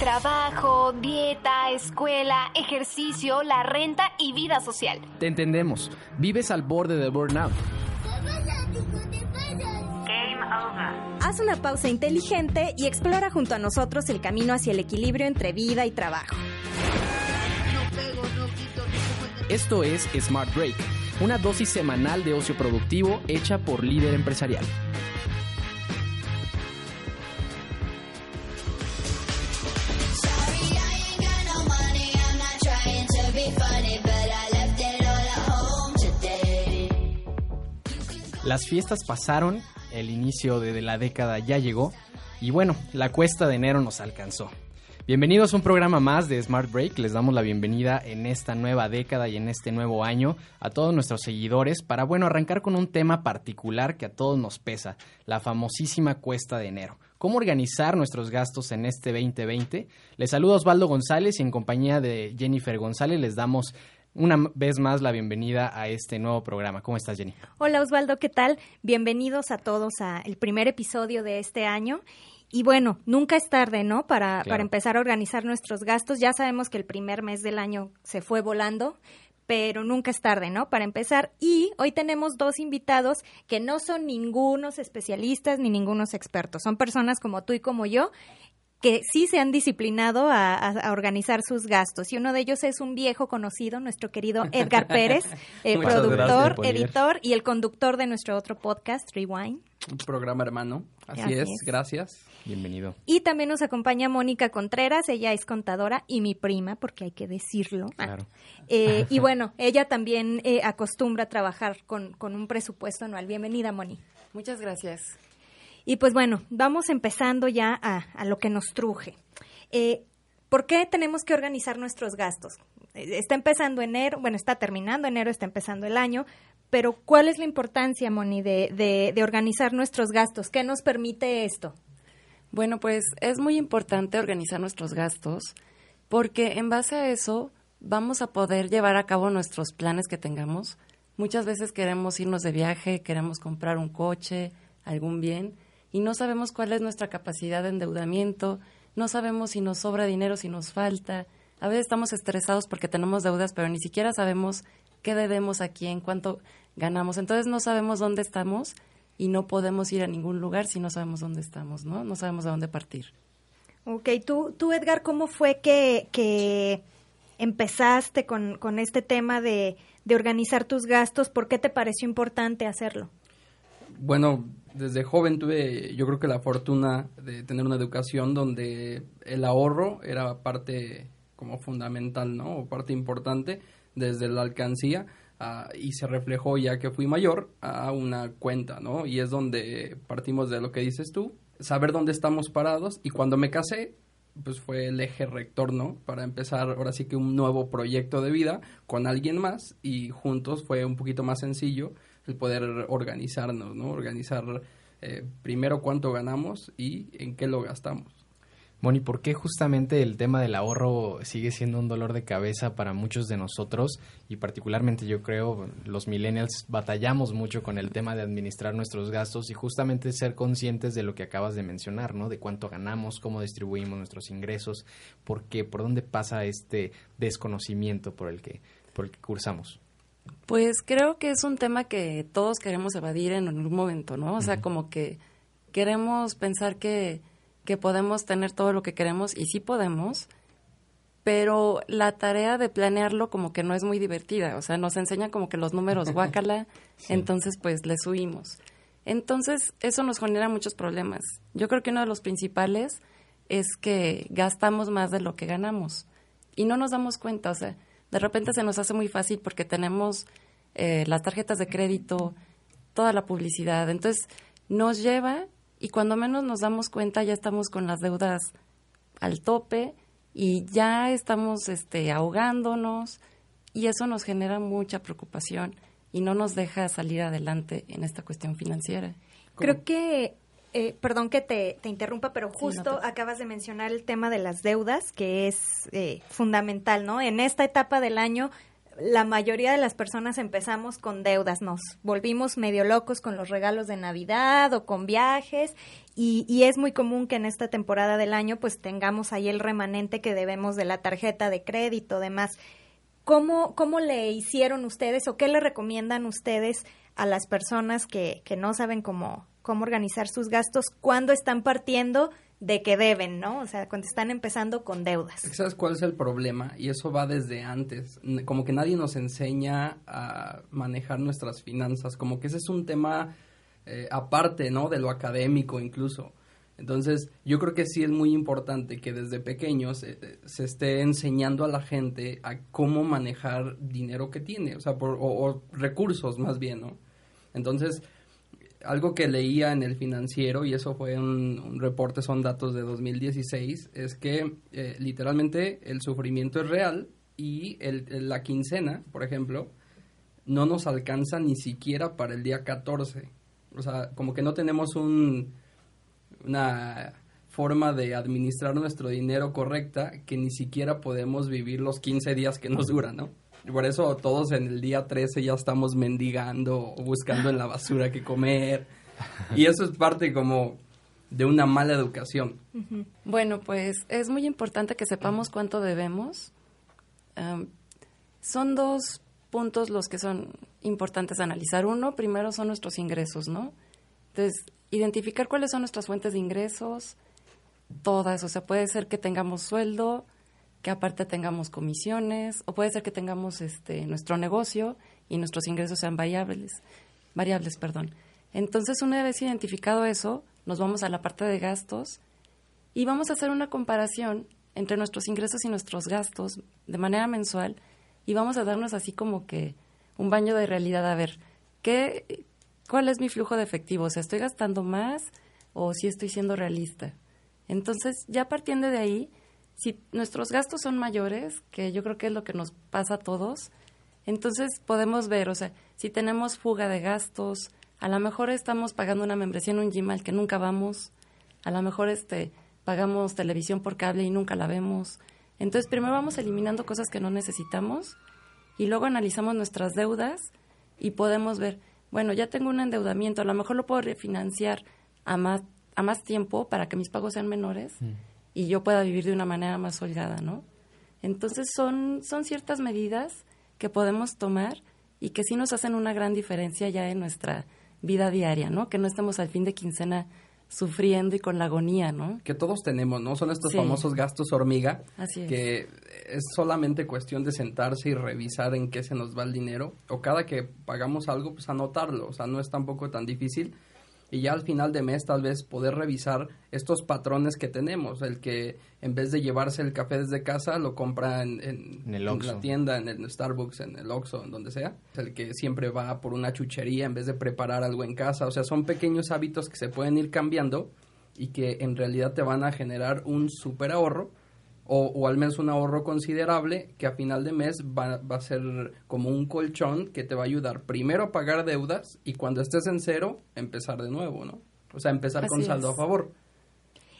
Trabajo, dieta, escuela, ejercicio, la renta y vida social. Te entendemos. Vives al borde del burnout. Game over. Haz una pausa inteligente y explora junto a nosotros el camino hacia el equilibrio entre vida y trabajo. Esto es Smart Break, una dosis semanal de ocio productivo hecha por líder empresarial. Las fiestas pasaron, el inicio de la década ya llegó y bueno, la cuesta de enero nos alcanzó. Bienvenidos a un programa más de Smart Break. Les damos la bienvenida en esta nueva década y en este nuevo año a todos nuestros seguidores para, bueno, arrancar con un tema particular que a todos nos pesa, la famosísima cuesta de enero. ¿Cómo organizar nuestros gastos en este 2020? Les saludo Osvaldo González y en compañía de Jennifer González les damos una vez más la bienvenida a este nuevo programa. ¿Cómo estás, Jenny? Hola Osvaldo, ¿qué tal? Bienvenidos a todos al primer episodio de este año. Y bueno, nunca es tarde, ¿no? Para, para empezar a organizar nuestros gastos. Ya sabemos que el primer mes del año se fue volando, pero nunca es tarde, ¿no? Para empezar. Y hoy tenemos dos invitados que no son ningunos especialistas ni ningunos expertos. Son personas como tú y como yo que sí se han disciplinado a, organizar sus gastos. Y uno de ellos es un viejo conocido, nuestro querido Edgar Pérez, eh, productor, editor y el conductor de nuestro otro podcast, Rewind. Un programa hermano. Así, es, gracias. Bienvenido. Y también nos acompaña Mónica Contreras, ella es contadora y mi prima, porque hay que decirlo. Claro. Eh, y bueno, ella también eh, acostumbra a trabajar con, con un presupuesto anual. Bienvenida, Moni. Muchas gracias. Y pues bueno, vamos empezando ya a, lo que nos truje. Eh, ¿Por qué tenemos que organizar nuestros gastos? Eh, está empezando enero, bueno, está terminando enero, está empezando el año, pero ¿cuál es la importancia, Moni, de, de organizar nuestros gastos? ¿Qué nos permite esto? Bueno, pues es muy importante organizar nuestros gastos porque en base a eso vamos a poder llevar a cabo nuestros planes que tengamos. Muchas veces queremos irnos de viaje, queremos comprar un coche, algún bien, y no sabemos cuál es nuestra capacidad de endeudamiento, no sabemos si nos sobra dinero, si nos falta. A veces estamos estresados porque tenemos deudas, pero ni siquiera sabemos qué debemos a quién, cuánto ganamos. Entonces no sabemos dónde estamos y no podemos ir a ningún lugar si no sabemos dónde estamos, ¿no? No sabemos a dónde partir. Ok, tú, tú Edgar, ¿cómo fue que, que empezaste con, con este tema de, de organizar tus gastos? ¿Por qué te pareció importante hacerlo? Bueno, desde joven tuve yo creo que la fortuna de tener una educación donde el ahorro era parte como fundamental, ¿no? O parte importante desde la alcancía uh, y se reflejó ya que fui mayor a una cuenta, ¿no? Y es donde partimos de lo que dices tú, saber dónde estamos parados y cuando me casé pues fue el eje rector, ¿no? Para empezar ahora sí que un nuevo proyecto de vida con alguien más y juntos fue un poquito más sencillo el poder organizarnos, ¿no? Organizar eh, primero cuánto ganamos y en qué lo gastamos. Moni, ¿por qué justamente el tema del ahorro sigue siendo un dolor de cabeza para muchos de nosotros y particularmente yo creo los millennials batallamos mucho con el tema de administrar nuestros gastos y justamente ser conscientes de lo que acabas de mencionar, ¿no? De cuánto ganamos, cómo distribuimos nuestros ingresos, por qué, por dónde pasa este desconocimiento por el que por el que cursamos. Pues creo que es un tema que todos queremos evadir en algún momento, ¿no? O sea, como que queremos pensar que, que podemos tener todo lo que queremos y sí podemos, pero la tarea de planearlo como que no es muy divertida, o sea, nos enseña como que los números guácala, entonces pues le subimos. Entonces, eso nos genera muchos problemas. Yo creo que uno de los principales es que gastamos más de lo que ganamos y no nos damos cuenta, o sea, de repente se nos hace muy fácil porque tenemos eh, las tarjetas de crédito, toda la publicidad. Entonces, nos lleva y cuando menos nos damos cuenta ya estamos con las deudas al tope y ya estamos este, ahogándonos y eso nos genera mucha preocupación y no nos deja salir adelante en esta cuestión financiera. Creo que eh, perdón que te, interrumpa, pero justo acabas de mencionar el tema de las deudas, que es eh, fundamental, ¿no? En esta etapa del año la mayoría de las personas empezamos con deudas, nos volvimos medio locos con los regalos de Navidad o con viajes y, y, es muy común que en esta temporada del año pues tengamos ahí el remanente que debemos de la tarjeta de crédito, demás. ¿Cómo, ¿Cómo le hicieron ustedes o qué le recomiendan ustedes a las personas que, que no saben cómo, cómo organizar sus gastos cuando están partiendo de que deben, ¿no? O sea, cuando están empezando con deudas. ¿Sabes cuál es el problema? Y eso va desde antes. Como que nadie nos enseña a manejar nuestras finanzas. Como que ese es un tema eh, aparte, ¿no? De lo académico incluso. Entonces, yo creo que sí es muy importante que desde pequeños eh, eh, se esté enseñando a la gente a cómo manejar dinero que tiene, o sea, por, o recursos más bien, ¿no? Entonces, algo que leía en el financiero, y eso fue un, reporte, son datos de 2016, es que eh, literalmente el sufrimiento es real y la quincena, por ejemplo, no nos alcanza ni siquiera para el día 14. O sea, como que no tenemos un, una forma de administrar nuestro dinero correcta que ni siquiera podemos vivir los 15 días que nos duran, ¿no? Por eso todos en el día 13 ya estamos mendigando o buscando en la basura que comer. Y eso es parte como de una mala educación. Bueno, pues es muy importante que sepamos cuánto debemos. son dos puntos los que son importantes analizar. Uno, primero son nuestros ingresos, ¿no? Entonces, identificar cuáles son nuestras fuentes de ingresos, todas. O sea, puede ser que tengamos sueldo, que aparte tengamos comisiones o puede ser que tengamos este nuestro negocio y nuestros ingresos sean variables, variables, perdón. Entonces, una vez identificado eso, nos vamos a la parte de gastos y vamos a hacer una comparación entre nuestros ingresos y nuestros gastos de manera mensual y vamos a darnos así como que un baño de realidad a ver qué cuál es mi flujo de efectivo, o estoy gastando más o si estoy siendo realista. Entonces, ya partiendo de ahí, si nuestros gastos son mayores, que yo creo que es lo que nos pasa a todos, entonces podemos ver, o sea, si tenemos fuga de gastos, a lo mejor estamos pagando una membresía en un gym al que nunca vamos, a lo mejor este pagamos televisión por cable y nunca la vemos. Entonces, primero vamos eliminando cosas que no necesitamos y luego analizamos nuestras deudas y podemos ver, bueno, ya tengo un endeudamiento, a lo mejor lo puedo refinanciar a más a más tiempo para que mis pagos sean menores. Mm y yo pueda vivir de una manera más holgada, ¿no? Entonces son, son ciertas medidas que podemos tomar y que sí nos hacen una gran diferencia ya en nuestra vida diaria, ¿no? Que no estemos al fin de quincena sufriendo y con la agonía, ¿no? Que todos tenemos, ¿no? Son estos famosos gastos hormiga, Así que es solamente cuestión de sentarse y revisar en qué se nos va el dinero, o cada que pagamos algo, pues anotarlo, o sea, no es tampoco tan difícil, y ya al final de mes tal vez poder revisar estos patrones que tenemos, el que en vez de llevarse el café desde casa lo compra en, en, la tienda, en el Starbucks, en el Oxxo, en donde sea, el que siempre va por una chuchería en vez de preparar algo en casa, o sea, son pequeños hábitos que se pueden ir cambiando y que en realidad te van a generar un super ahorro o, al menos un ahorro considerable que a final de mes va, va, a ser como un colchón que te va a ayudar primero a pagar deudas y cuando estés en cero, empezar de nuevo, ¿no? O sea, empezar con saldo a favor.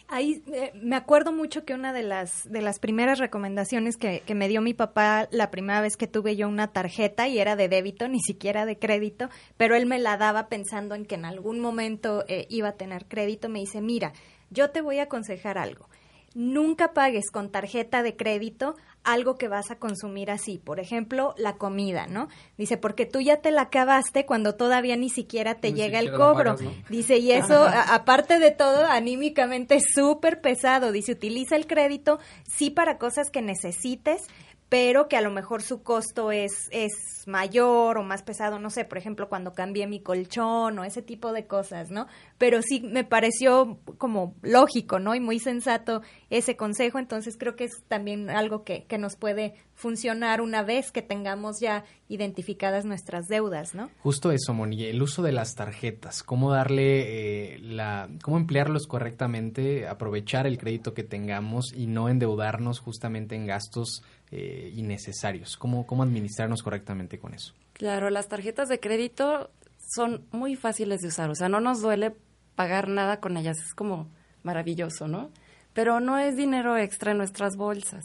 Ahí eh, me acuerdo mucho que una de las, de las primeras recomendaciones que, que, me dio mi papá la primera vez que tuve yo una tarjeta y era de débito, ni siquiera de crédito, pero él me la daba pensando en que en algún momento eh, iba a tener crédito, me dice, mira, yo te voy a aconsejar algo nunca pagues con tarjeta de crédito algo que vas a consumir así, por ejemplo, la comida, ¿no? Dice, porque tú ya te la acabaste cuando todavía ni siquiera te llega el cobro. Dice, y eso, aparte de todo, anímicamente es súper pesado. Dice, utiliza el crédito, sí para cosas que necesites, pero que a lo mejor su costo es, es mayor o más pesado, no sé, por ejemplo, cuando cambié mi colchón o ese tipo de cosas, ¿no? Pero sí me pareció como lógico, ¿no? Y muy sensato ese consejo, entonces creo que es también algo que, que nos puede funcionar una vez que tengamos ya identificadas nuestras deudas, ¿no? Justo eso, Moni, el uso de las tarjetas, cómo darle eh, la, cómo emplearlos correctamente, aprovechar el crédito que tengamos y no endeudarnos justamente en gastos eh, innecesarios. ¿Cómo, ¿Cómo administrarnos correctamente con eso? Claro, las tarjetas de crédito son muy fáciles de usar, o sea, no nos duele pagar nada con ellas, es como maravilloso, ¿no? Pero no es dinero extra en nuestras bolsas,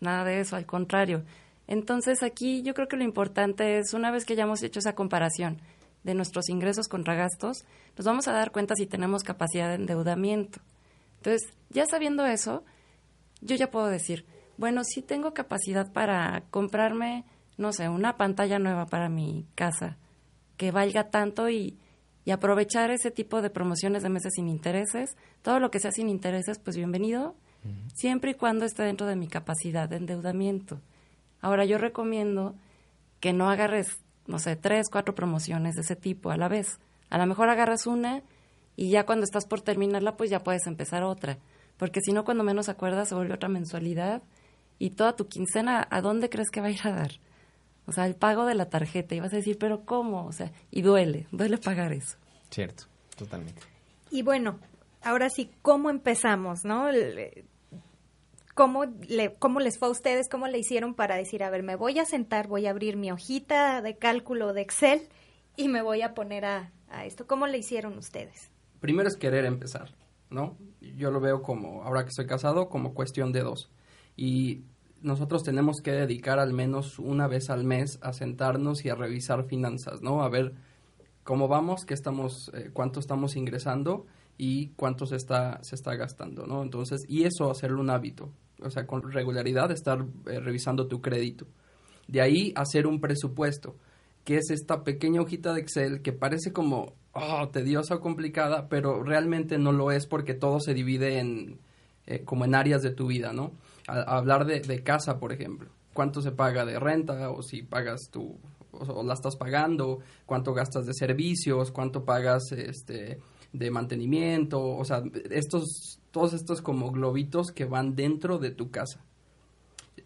nada de eso, al contrario, Entonces aquí yo creo que lo importante es, una vez que ya hemos hecho esa comparación de nuestros ingresos contra gastos, nos vamos a dar cuenta si tenemos capacidad de endeudamiento. Entonces, ya sabiendo eso, yo ya puedo decir, bueno, sí tengo capacidad para comprarme, no sé, una pantalla nueva para mi casa que valga tanto y, aprovechar ese tipo de promociones de meses sin intereses. Todo lo que sea sin intereses, pues bienvenido, siempre y cuando esté dentro de mi capacidad de endeudamiento. Ahora, yo recomiendo que no agarres, no sé, tres, cuatro promociones de ese tipo a la vez. A lo mejor agarras una y ya cuando estás por terminarla, pues ya puedes empezar otra. Porque si no, cuando menos acuerdas, se vuelve otra mensualidad y toda tu quincena, ¿a dónde crees que va a ir a dar? O sea, el pago de la tarjeta. Y vas a decir, ¿pero cómo? O sea, y duele, duele pagar eso. Cierto, totalmente. Y bueno, ahora sí, ¿cómo empezamos, no? ¿Cómo, le, ¿Cómo les fue a ustedes? ¿Cómo le hicieron para decir, a ver, me voy a sentar, voy a abrir mi hojita de cálculo de Excel y me voy a poner a, a esto? ¿Cómo le hicieron ustedes? Primero es querer empezar, ¿no? Yo lo veo como, ahora que estoy casado, como cuestión de dos. Y nosotros tenemos que dedicar al menos una vez al mes a sentarnos y a revisar finanzas, ¿no? A ver cómo vamos, qué estamos, eh, cuánto estamos ingresando y cuánto se está, se está gastando, ¿no? Entonces, y eso hacerlo un hábito, o sea, con regularidad estar eh, revisando tu crédito. De ahí hacer un presupuesto, que es esta pequeña hojita de Excel que parece como oh, tediosa o complicada, pero realmente no lo es porque todo se divide en, eh, como en áreas de tu vida, ¿no? Hablar de, casa, por ejemplo. ¿Cuánto se paga de renta o si pagas tú o, la estás pagando? ¿Cuánto gastas de servicios? ¿Cuánto pagas este de mantenimiento? O sea, estos todos estos como globitos que van dentro de tu casa.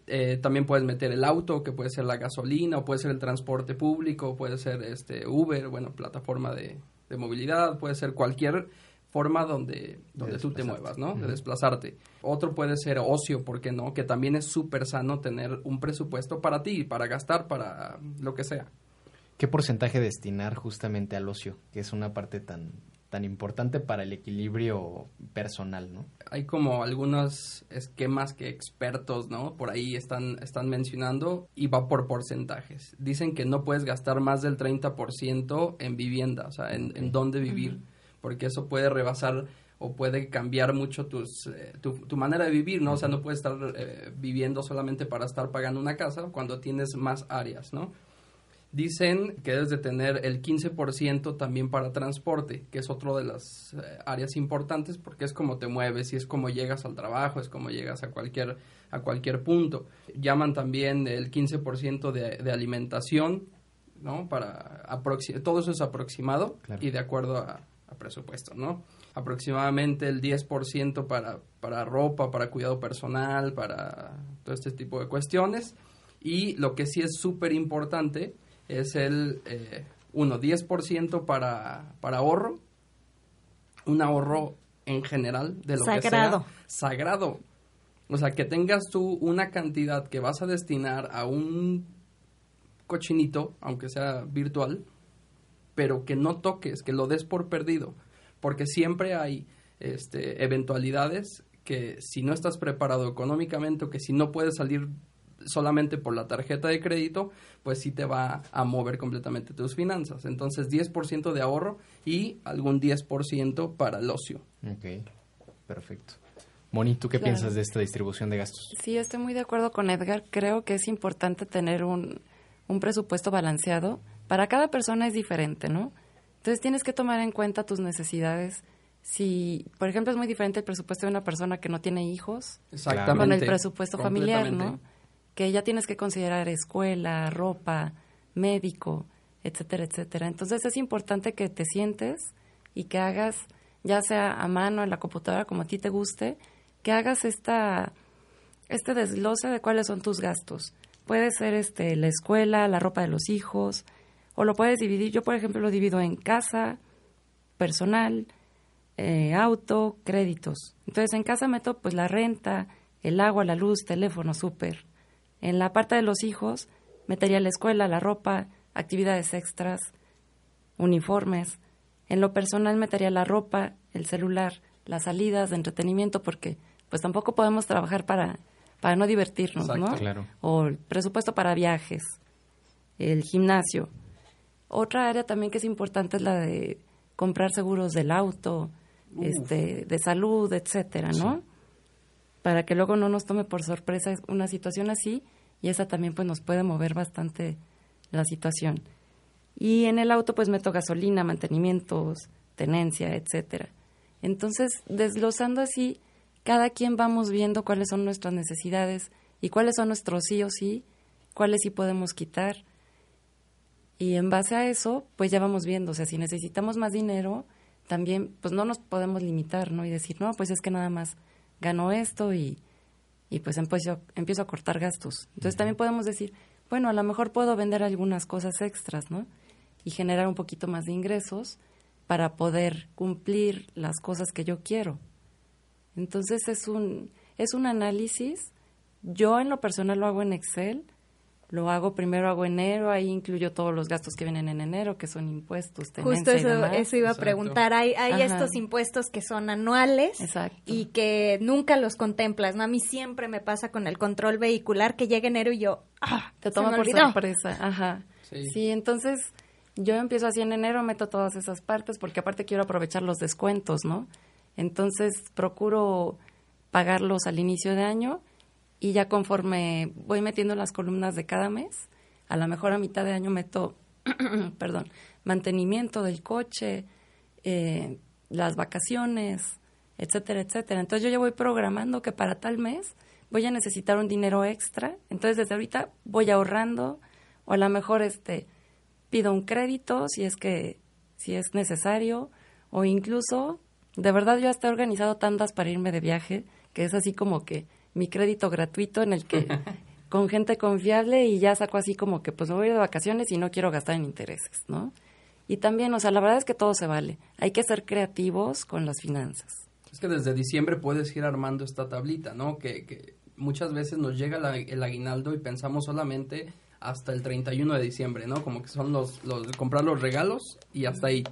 Eh, también puedes meter el auto, que puede ser la gasolina, o puede ser el transporte público, puede ser este Uber, bueno, plataforma de, de movilidad, puede ser cualquier forma donde, donde tú te muevas, ¿no? De desplazarte. Otro puede ser ocio, ¿por qué no? Que también es súper sano tener un presupuesto para ti, para gastar, para lo que sea. ¿Qué porcentaje destinar justamente al ocio? Que es una parte tan, tan importante para el equilibrio personal, ¿no? Hay como algunos esquemas que expertos, ¿no? Por ahí están, están mencionando y va por porcentajes. Dicen que no puedes gastar más del 30% en vivienda, o sea, en, en dónde vivir porque eso puede rebasar o puede cambiar mucho tus, eh, tu, tu, manera de vivir, ¿no? O sea, no puedes estar eh, viviendo solamente para estar pagando una casa cuando tienes más áreas, ¿no? Dicen que debes de tener el 15% también para transporte, que es otro de las eh, áreas importantes porque es como te mueves y es como llegas al trabajo, es como llegas a cualquier, a cualquier punto. Llaman también el 15% de, de alimentación, ¿no? Para todo eso es aproximado y de acuerdo a, a presupuesto, ¿no? Aproximadamente el 10% para, para ropa, para cuidado personal, para todo este tipo de cuestiones. Y lo que sí es súper importante es el, eh, uno, 10% para, para ahorro, un ahorro en general de lo que sea sagrado. O sea, que tengas tú una cantidad que vas a destinar a un cochinito, aunque sea virtual, pero que no toques, que lo des por perdido, porque siempre hay este, eventualidades que si no estás preparado económicamente o que si no puedes salir solamente por la tarjeta de crédito, pues sí te va a mover completamente tus finanzas. Entonces 10% de ahorro y algún 10% para el ocio. Ok, perfecto. Moni, ¿tú qué piensas de esta distribución de gastos? Sí, estoy muy de acuerdo con Edgar. Creo que es importante tener un, un presupuesto balanceado para cada persona es diferente, ¿no? Entonces tienes que tomar en cuenta tus necesidades. Si, por ejemplo, es muy diferente el presupuesto de una persona que no tiene hijos con el presupuesto familiar, ¿no? Que ya tienes que considerar escuela, ropa, médico, etcétera, etcétera. Entonces es importante que te sientes y que hagas, ya sea a mano, en la computadora, como a ti te guste, que hagas esta, este desglose de cuáles son tus gastos. Puede ser este, la escuela, la ropa de los hijos, o lo puedes dividir. Yo, por ejemplo, lo divido en casa, personal, eh, auto, créditos. Entonces, en casa meto pues la renta, el agua, la luz, teléfono, súper. En la parte de los hijos, metería la escuela, la ropa, actividades extras, uniformes. En lo personal metería la ropa, el celular, las salidas de entretenimiento, porque pues tampoco podemos trabajar para, para no divertirnos, ¿no? Claro. O el presupuesto para viajes, el gimnasio. Otra área también que es importante es la de comprar seguros del auto, este, de salud, etcétera, ¿no? Para que luego no nos tome por sorpresa una situación así y esa también pues nos puede mover bastante la situación. Y en el auto pues meto gasolina, mantenimientos, tenencia, etcétera. Entonces, desglosando así, cada quien vamos viendo cuáles son nuestras necesidades y cuáles son nuestros sí o sí, cuáles sí podemos quitar. Y en base a eso, pues ya vamos viendo, o sea, si necesitamos más dinero, también pues no nos podemos limitar, ¿no? Y decir, no, pues es que nada más gano esto y, y pues empiezo, empiezo a cortar gastos. Entonces también podemos decir, bueno, a lo mejor puedo vender algunas cosas extras, ¿no? Y generar un poquito más de ingresos para poder cumplir las cosas que yo quiero. Entonces es un, es un análisis. Yo en lo personal lo hago en Excel. Lo hago primero, hago enero, ahí incluyo todos los gastos que vienen en enero, que son impuestos, Justo eso, eso iba a preguntar. Hay, hay estos impuestos que son anuales y que nunca los contemplas, ¿no? A mí siempre me pasa con el control vehicular que llega enero y yo, ¡ah! Te toma por sorpresa, ajá. sí, entonces yo empiezo así en enero, meto todas esas partes porque aparte quiero aprovechar los descuentos, ¿no? Entonces procuro pagarlos al inicio de año y ya conforme voy metiendo las columnas de cada mes, a lo mejor a mitad de año meto, perdón, mantenimiento del coche, eh, las vacaciones, etcétera, etcétera. Entonces yo ya voy programando que para tal mes voy a necesitar un dinero extra, entonces desde ahorita voy ahorrando o a lo mejor este pido un crédito si es que si es necesario o incluso de verdad yo hasta he organizado tandas para irme de viaje, que es así como que mi crédito gratuito en el que con gente confiable y ya saco así como que pues me voy de vacaciones y no quiero gastar en intereses, ¿no? Y también, o sea, la verdad es que todo se vale. Hay que ser creativos con las finanzas. Es que desde diciembre puedes ir armando esta tablita, ¿no? Que, muchas veces nos llega el aguinaldo y pensamos solamente hasta el 31 de diciembre, ¿no? Como que son los, los comprar los regalos y hasta ahí.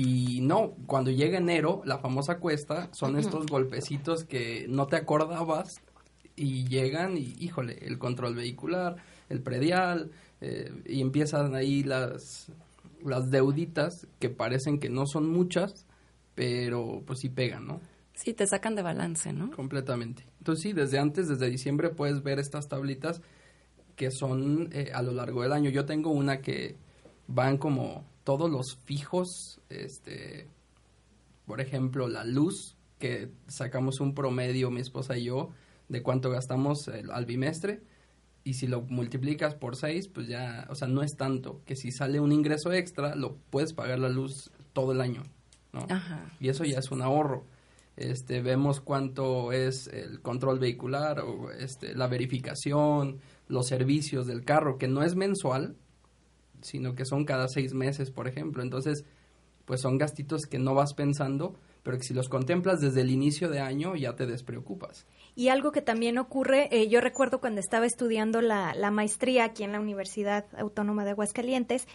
Y no, cuando llega enero, la famosa cuesta, son estos golpecitos que no te acordabas y llegan y, híjole, el control vehicular, el predial, eh, y empiezan ahí las, las deuditas que parecen que no son muchas, pero pues sí pegan, ¿no? Sí, te sacan de balance, ¿no? Completamente. Entonces sí, desde antes, desde diciembre puedes ver estas tablitas que son eh, a lo largo del año. Yo tengo una que van como todos los fijos, este, por ejemplo, la luz, que sacamos un promedio, mi esposa y yo, de cuánto gastamos al bimestre, y si lo multiplicas por seis, pues ya, o sea, no es tanto, que si sale un ingreso extra, lo puedes pagar la luz todo el año, ¿no? Y eso ya es un ahorro. Este, vemos cuánto es el control vehicular o este, la verificación, los servicios del carro, que no es mensual, sino que son cada seis meses, por ejemplo. Entonces, pues son gastitos que no vas pensando, pero que si los contemplas desde el inicio de año ya te despreocupas. Y algo que también ocurre, eh, yo recuerdo cuando estaba estudiando la, la, maestría aquí en la Universidad Autónoma de Aguascalientes,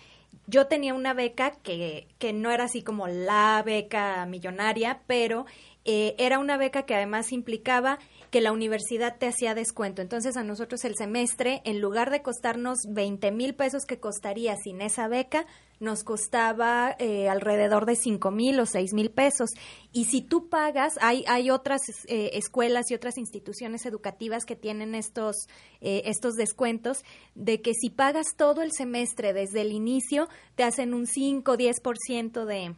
yo tenía una beca que, que no era así como la beca millonaria, pero eh, era una beca que además implicaba que la universidad te hacía descuento. Entonces a nosotros el semestre, en lugar de costarnos 20 mil pesos que costaría sin esa beca, nos costaba eh, alrededor de 5 mil o 6 mil pesos. Y si tú pagas, hay, hay otras eh, escuelas y otras instituciones educativas que tienen estos, eh, estos descuentos, de que si pagas todo el semestre desde el inicio, te hacen un 5 o 10% de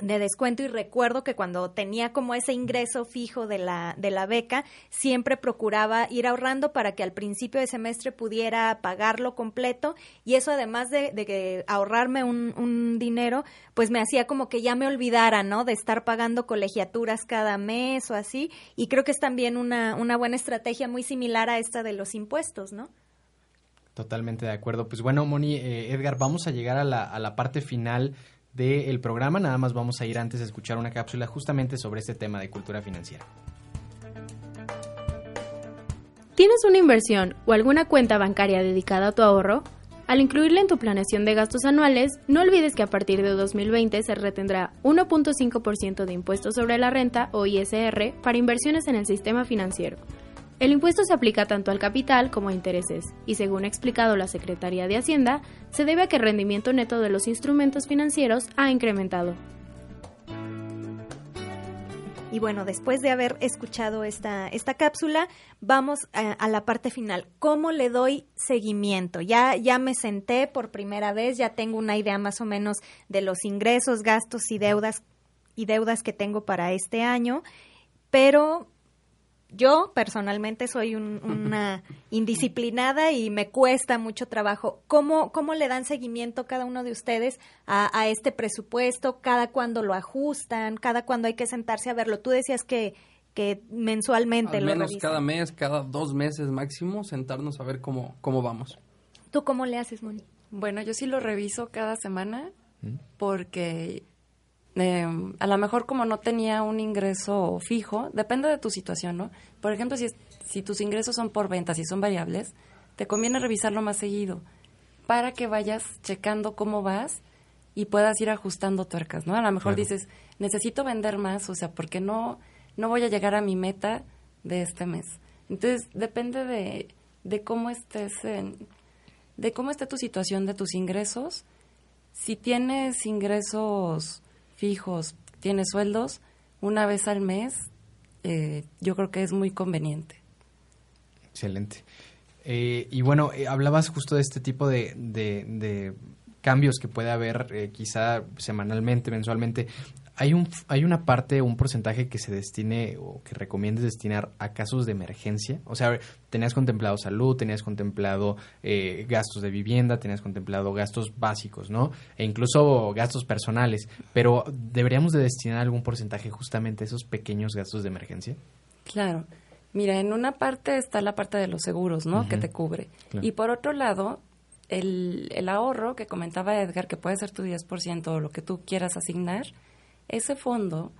de descuento y recuerdo que cuando tenía como ese ingreso fijo de la, de la beca, siempre procuraba ir ahorrando para que al principio de semestre pudiera pagarlo completo y eso además de, de ahorrarme un, un, dinero, pues me hacía como que ya me olvidara, ¿no? De estar pagando colegiaturas cada mes o así y creo que es también una, una buena estrategia muy similar a esta de los impuestos, ¿no? Totalmente de acuerdo. Pues bueno, Moni, eh, Edgar, vamos a llegar a la, a la parte final del programa. Nada más vamos a ir antes a escuchar una cápsula justamente sobre este tema de cultura financiera. ¿Tienes una inversión o alguna cuenta bancaria dedicada a tu ahorro? Al incluirla en tu planeación de gastos anuales, no olvides que a partir de 2020 se retendrá 1.5% de impuestos sobre la renta o ISR para inversiones en el sistema financiero. El impuesto se aplica tanto al capital como a intereses y según ha explicado la Secretaría de Hacienda, se debe a que el rendimiento neto de los instrumentos financieros ha incrementado. Y bueno, después de haber escuchado esta, esta cápsula, vamos a, la parte final. ¿Cómo le doy seguimiento? Ya, ya me senté por primera vez, ya tengo una idea más o menos de los ingresos, gastos y deudas y deudas que tengo para este año, pero yo personalmente soy una indisciplinada y me cuesta mucho trabajo. ¿Cómo, ¿Cómo le dan seguimiento cada uno de ustedes a, este presupuesto? ¿Cada cuándo lo ajustan? ¿Cada cuándo hay que sentarse a verlo? Tú decías que, que mensualmente Al lo menos cada mes, cada dos meses máximo, sentarnos a ver cómo, cómo vamos. ¿Tú cómo le haces, Moni? Bueno, yo sí lo reviso cada semana ¿Mm? porque Em, a lo mejor como no tenía un ingreso fijo, depende de tu situación, ¿no? Por ejemplo, si, si tus ingresos son por ventas y son variables, te conviene revisarlo más seguido para que vayas checando cómo vas y puedas ir ajustando tuercas, ¿no? A lo mejor dices, necesito vender más, o sea, porque no, no voy a llegar a mi meta de este mes. Entonces, depende de, de cómo estés en, de cómo esté tu situación de tus ingresos. Si tienes ingresos fijos, tiene sueldos, una vez al mes, eh, yo creo que es muy conveniente. Excelente. Eh, y bueno, eh, hablabas justo de este tipo de, de, cambios que puede haber quizá semanalmente, mensualmente. ¿Hay, un, ¿Hay una parte, un porcentaje que se destine o que recomiendes destinar a casos de emergencia? O sea, tenías contemplado salud, tenías contemplado eh, gastos de vivienda, tenías contemplado gastos básicos, ¿no? E incluso gastos personales. Pero ¿deberíamos de destinar algún porcentaje justamente a esos pequeños gastos de emergencia? Claro. Mira, en una parte está la parte de los seguros, ¿no? Que te cubre. Y por otro lado, el, el ahorro que comentaba Edgar, que puede ser tu 10% o lo que tú quieras asignar, ese fondo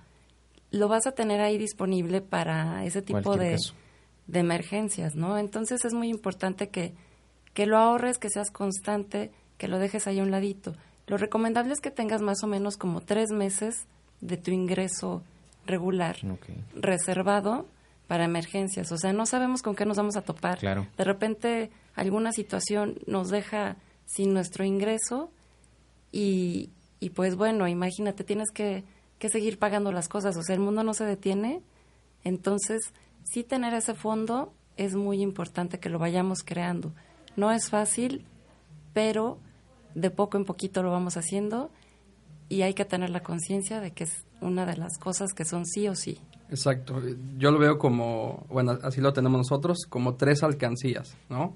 lo vas a tener ahí disponible para ese tipo de, de, emergencias, ¿no? Entonces es muy importante que, que lo ahorres, que seas constante, que lo dejes ahí a un ladito. Lo recomendable es que tengas más o menos como tres meses de tu ingreso regular reservado para emergencias. O sea, no sabemos con qué nos vamos a topar. De repente alguna situación nos deja sin nuestro ingreso y, y pues bueno, imagínate, tienes que que seguir pagando las cosas, o sea, el mundo no se detiene, entonces sí tener ese fondo es muy importante que lo vayamos creando. No es fácil, pero de poco en poquito lo vamos haciendo y hay que tener la conciencia de que es una de las cosas que son sí o sí. Exacto. Yo lo veo como, bueno, así lo tenemos nosotros, como tres alcancías, ¿no?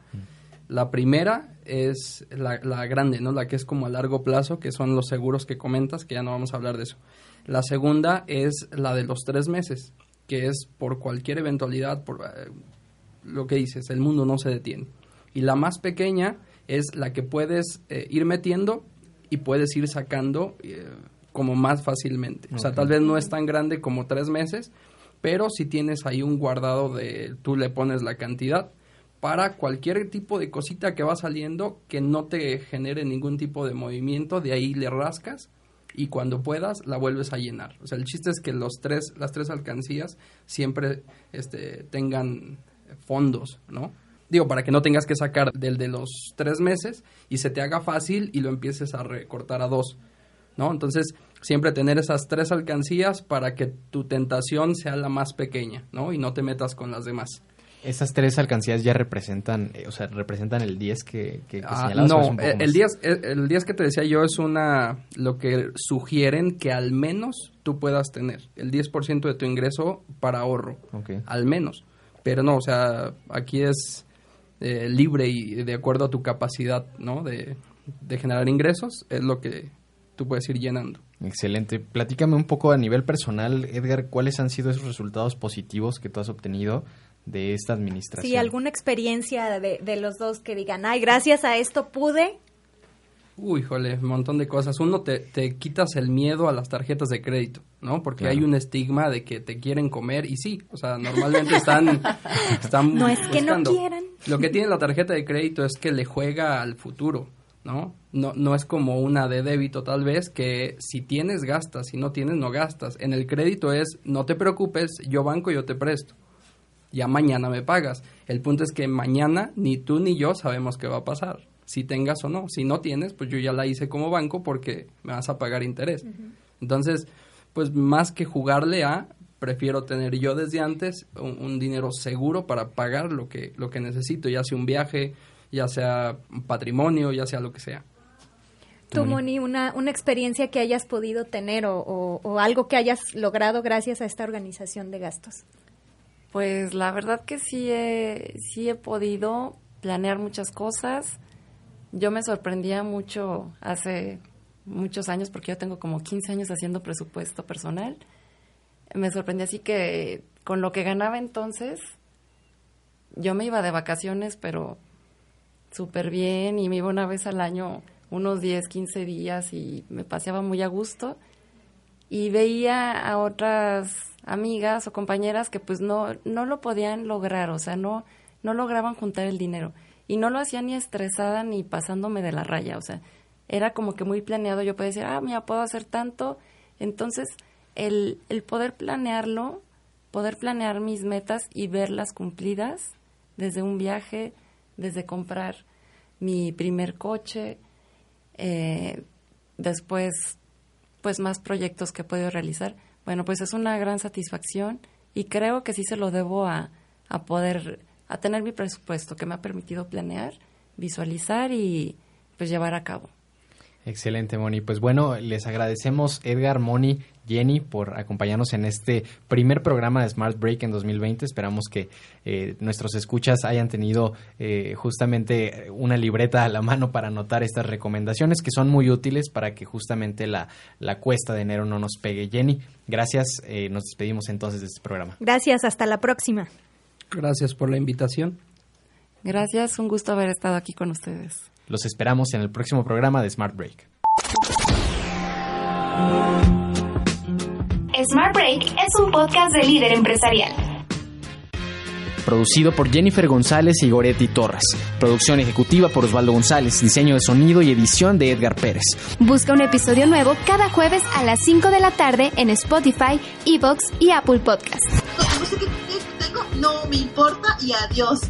La primera es la, la, grande, ¿no? La que es como a largo plazo, que son los seguros que comentas, que ya no vamos a hablar de eso. La segunda es la de los tres meses, que es por cualquier eventualidad, por eh, lo que dices, el mundo no se detiene. Y la más pequeña es la que puedes eh, ir metiendo y puedes ir sacando eh, como más fácilmente. O sea, tal vez no es tan grande como tres meses, pero si tienes ahí un guardado de, tú le pones la cantidad para cualquier tipo de cosita que va saliendo que no te genere ningún tipo de movimiento, de ahí le rascas y cuando puedas la vuelves a llenar. O sea, el chiste es que los tres, las tres alcancías siempre este, tengan fondos, ¿no? Digo, para que no tengas que sacar del de los tres meses y se te haga fácil y lo empieces a recortar a dos, ¿no? Entonces, siempre tener esas tres alcancías para que tu tentación sea la más pequeña, ¿no? Y no te metas con las demás. Esas tres alcancías ya representan, eh, o sea, representan el 10 que, que, ah, No, el 10, el 10 que te decía yo es una, lo que sugieren que al menos tú puedas tener, el 10% de tu ingreso para ahorro, al menos. Pero no, o sea, aquí es eh, libre y de acuerdo a tu capacidad, ¿no? De, de generar ingresos, es lo que tú puedes ir llenando. Excelente. Platícame un poco a nivel personal, Edgar, ¿cuáles han sido esos resultados positivos que tú has obtenido de esta administración. Sí, alguna experiencia de, de los dos que digan, ay, gracias a esto pude. Uy, jole, un montón de cosas. Uno, te, te quitas el miedo a las tarjetas de crédito, ¿no? Porque hay un estigma de que te quieren comer y sí, o sea, normalmente están... están no es que no quieran. Lo que tiene la tarjeta de crédito es que le juega al futuro, ¿no? No, no es como una de débito tal vez que si tienes gastas, si no tienes no gastas. En el crédito es no te preocupes, yo banco, yo te presto. Ya mañana me pagas. El punto es que mañana ni tú ni yo sabemos qué va a pasar, si tengas o no. Si no tienes, pues yo ya la hice como banco porque me vas a pagar interés. Entonces, pues más que jugarle a, prefiero tener yo desde antes un, dinero seguro para pagar lo que, lo que necesito, ya sea un viaje, ya sea un patrimonio, ya sea lo que sea. Tú, Moni, una, una experiencia que hayas podido tener o, o, algo que hayas logrado gracias a esta organización de gastos. Pues la verdad que sí he, sí he podido planear muchas cosas. Yo me sorprendía mucho hace muchos años, porque yo tengo como 15 años haciendo presupuesto personal. Me sorprendía así que con lo que ganaba entonces, yo me iba de vacaciones, pero súper bien y me iba una vez al año, unos 10, 15 días y me paseaba muy a gusto. Y veía a otras amigas o compañeras que pues no, no lo podían lograr, o sea, no, no lograban juntar el dinero. Y no lo hacía ni estresada ni pasándome de la raya, o sea, era como que muy planeado. Yo podía decir, ah, mira, puedo hacer tanto. Entonces, el, el poder planearlo, poder planear mis metas y verlas cumplidas desde un viaje, desde comprar mi primer coche, eh, después, pues más proyectos que he podido realizar bueno, pues es una gran satisfacción y creo que sí se lo debo a, a poder, a tener mi presupuesto que me ha permitido planear, visualizar y pues llevar a cabo. Excelente, Moni. Pues bueno, les agradecemos Edgar, Moni, Jenny por acompañarnos en este primer programa de Smart Break en 2020. Esperamos que eh, nuestros escuchas hayan tenido eh, justamente una libreta a la mano para anotar estas recomendaciones que son muy útiles para que justamente la, la cuesta de enero no nos pegue. Jenny, gracias. Eh, nos despedimos entonces de este programa. Gracias, hasta la próxima. Gracias por la invitación. Gracias, un gusto haber estado aquí con ustedes. Los esperamos en el próximo programa de Smart Break. Smart Break es un podcast de líder empresarial. Producido por Jennifer González y Goretti Torres. Producción ejecutiva por Osvaldo González. Diseño de sonido y edición de Edgar Pérez. Busca un episodio nuevo cada jueves a las 5 de la tarde en Spotify, Evox y Apple tengo, no me importa y adiós.